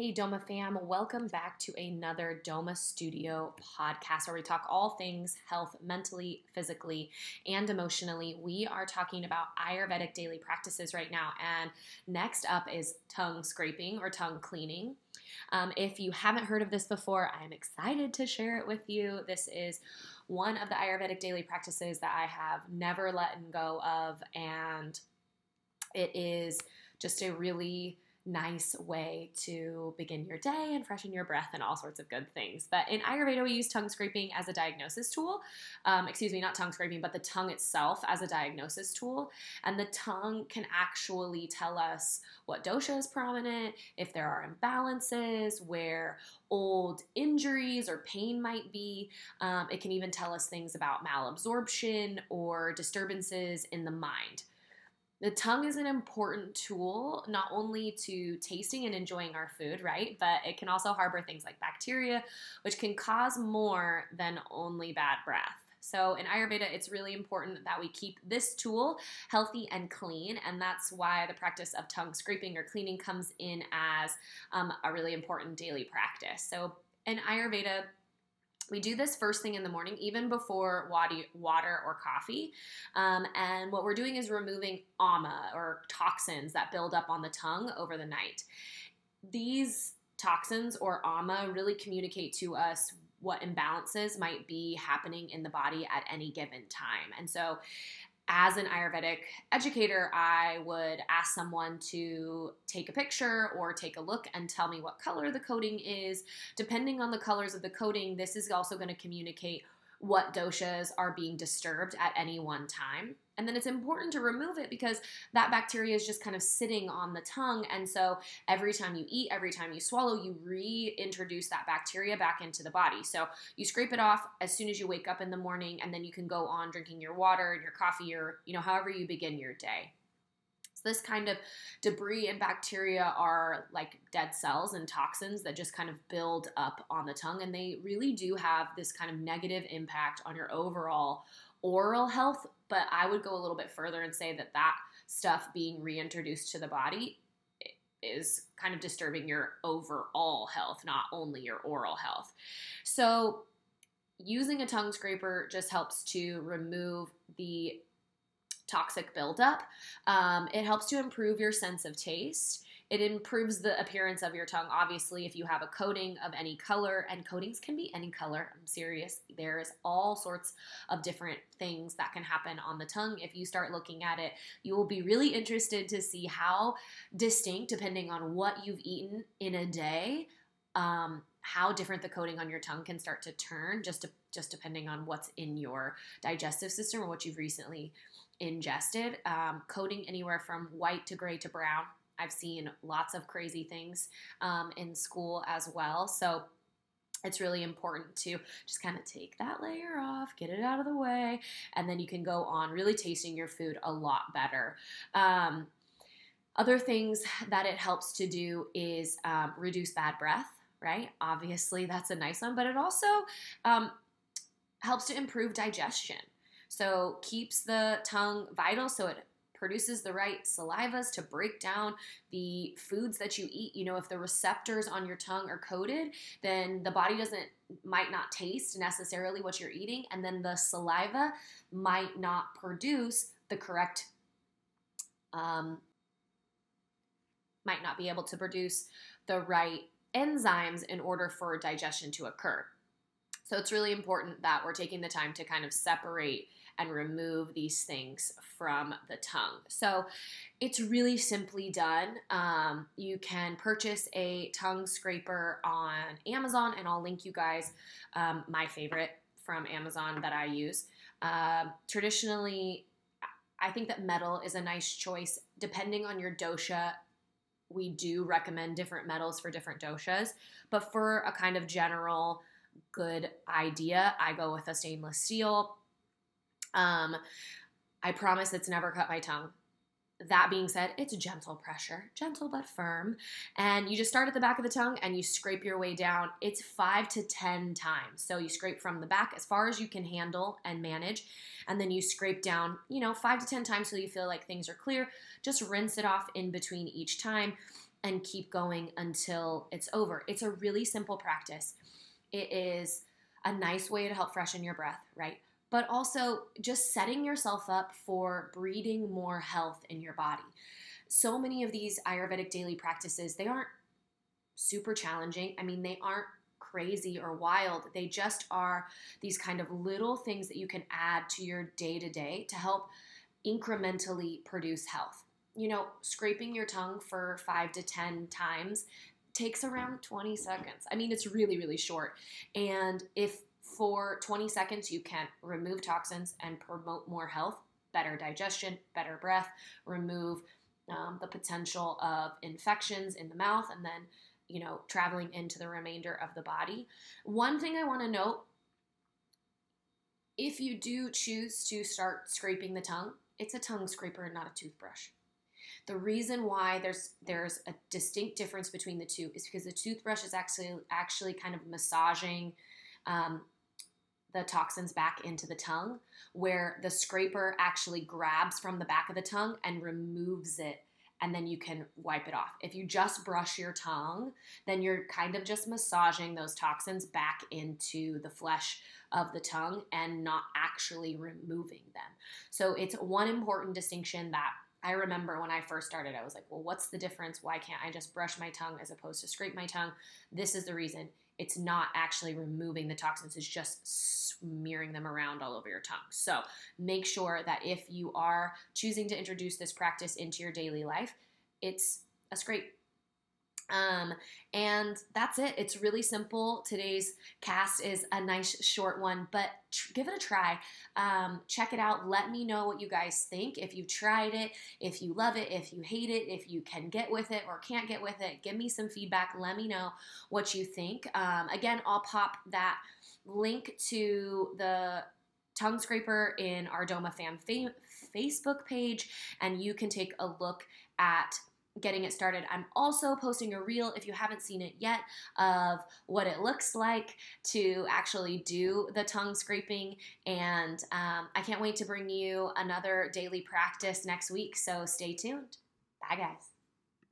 Hey, Doma fam, welcome back to another Doma Studio podcast where we talk all things health mentally, physically, and emotionally. We are talking about Ayurvedic daily practices right now, and next up is tongue scraping or tongue cleaning. Um, if you haven't heard of this before, I am excited to share it with you. This is one of the Ayurvedic daily practices that I have never let go of, and it is just a really nice way to begin your day and freshen your breath and all sorts of good things. But in Ayurveda, we use tongue scraping as a diagnosis tool. Um, excuse me, not tongue scraping, but the tongue itself as a diagnosis tool. And the tongue can actually tell us what dosha is prominent, if there are imbalances, where old injuries or pain might be. Um, it can even tell us things about malabsorption or disturbances in the mind. The tongue is an important tool, not only to tasting and enjoying our food, right? But it can also harbor things like bacteria, which can cause more than only bad breath. So in Ayurveda, it's really important that we keep this tool healthy and clean, and that's why the practice of tongue scraping or cleaning comes in as um, a really important daily practice. So in Ayurveda, we do this first thing in the morning, even before water or coffee. Um, and what we're doing is removing ama or toxins that build up on the tongue over the night. These toxins or ama really communicate to us what imbalances might be happening in the body at any given time. And so as an Ayurvedic educator, I would ask someone to take a picture or take a look and tell me what color the coating is. Depending on the colors of the coating, this is also going to communicate what doshas are being disturbed at any one time. And then it's important to remove it because that bacteria is just kind of sitting on the tongue. And so every time you eat, every time you swallow, you reintroduce that bacteria back into the body. So you scrape it off as soon as you wake up in the morning, and then you can go on drinking your water and your coffee or, you know, however you begin your day. This kind of debris and bacteria are like dead cells and toxins that just kind of build up on the tongue, and they really do have this kind of negative impact on your overall oral health, but I would go a little bit further and say that that stuff being reintroduced to the body is kind of disturbing your overall health, not only your oral health. So, using a tongue scraper just helps to remove the toxic buildup. Um, it helps to improve your sense of taste. It improves the appearance of your tongue, obviously, if you have a coating of any color, and coatings can be any color. I'm serious. There's all sorts of different things that can happen on the tongue. If you start looking at it, you will be really interested to see how distinct, depending on what you've eaten in a day, um, how different the coating on your tongue can start to turn just to, just depending on what's in your digestive system or what you've recently ingested. Um, coating anywhere from white to gray to brown I've seen lots of crazy things um, in school as well. So it's really important to just kind of take that layer off, get it out of the way, and then you can go on really tasting your food a lot better. Um, other things that it helps to do is um, reduce bad breath, right? Obviously, that's a nice one, but it also um, helps to improve digestion. So, keeps the tongue vital so it produces the right salivas to break down the foods that you eat. You know, if the receptors on your tongue are coated, then the body doesn't might not taste necessarily what you're eating and then the saliva might not produce the correct um, might not be able to produce the right enzymes in order for digestion to occur. So it's really important that we're taking the time to kind of separate and remove these things from the tongue. So it's really simply done. Um, you can purchase a tongue scraper on Amazon, and I'll link you guys um, my favorite from Amazon that I use. Uh, traditionally, I think that metal is a nice choice depending on your dosha. We do recommend different metals for different doshas, but for a kind of general good idea, I go with a stainless steel um, I promise it's never cut my tongue. That being said, it's gentle pressure, gentle but firm. And you just start at the back of the tongue and you scrape your way down. It's five to 10 times. So you scrape from the back as far as you can handle and manage. And then you scrape down, you know, five to 10 times so you feel like things are clear. Just rinse it off in between each time. and keep going until it's over. It's a really simple practice. It is a nice way to help freshen your breath, right? But also just setting yourself up for breeding more health in your body. So many of these Ayurvedic daily practices, they aren't super challenging. I mean, they aren't crazy or wild. They just are these kind of little things that you can add to your day to day to help incrementally produce health. You know, scraping your tongue for five to 10 times takes around 20 seconds. I mean, it's really, really short. And if for 20 seconds you can remove toxins and promote more health, better digestion, better breath, remove um, the potential of infections in the mouth, and then you know, traveling into the remainder of the body. One thing I want to note if you do choose to start scraping the tongue, it's a tongue scraper and not a toothbrush. The reason why there's there's a distinct difference between the two is because the toothbrush is actually actually kind of massaging um, the toxins back into the tongue, where the scraper actually grabs from the back of the tongue and removes it and then you can wipe it off. If you just brush your tongue, then you're kind of just massaging those toxins back into the flesh of the tongue and not actually removing them. So it's one important distinction that I remember when I first started, I was like, well, what's the difference? Why can't I just brush my tongue as opposed to scrape my tongue? This is the reason. It's not actually removing the toxins, it's just smearing them around all over your tongue. So make sure that if you are choosing to introduce this practice into your daily life, it's a scrape um, and that's it. It's really simple. Today's cast is a nice short one, but tr- give it a try. Um, check it out. Let me know what you guys think. If you tried it, if you love it, if you hate it, if you can get with it or can't get with it, give me some feedback. Let me know what you think. Um, again, I'll pop that link to the tongue scraper in our Doma Fam fa- Facebook page, and you can take a look at getting it started. I'm also posting a reel, if you haven't seen it yet, of what it looks like to actually do the tongue scraping. And um, I can't wait to bring you another daily practice next week. So stay tuned. Bye, guys.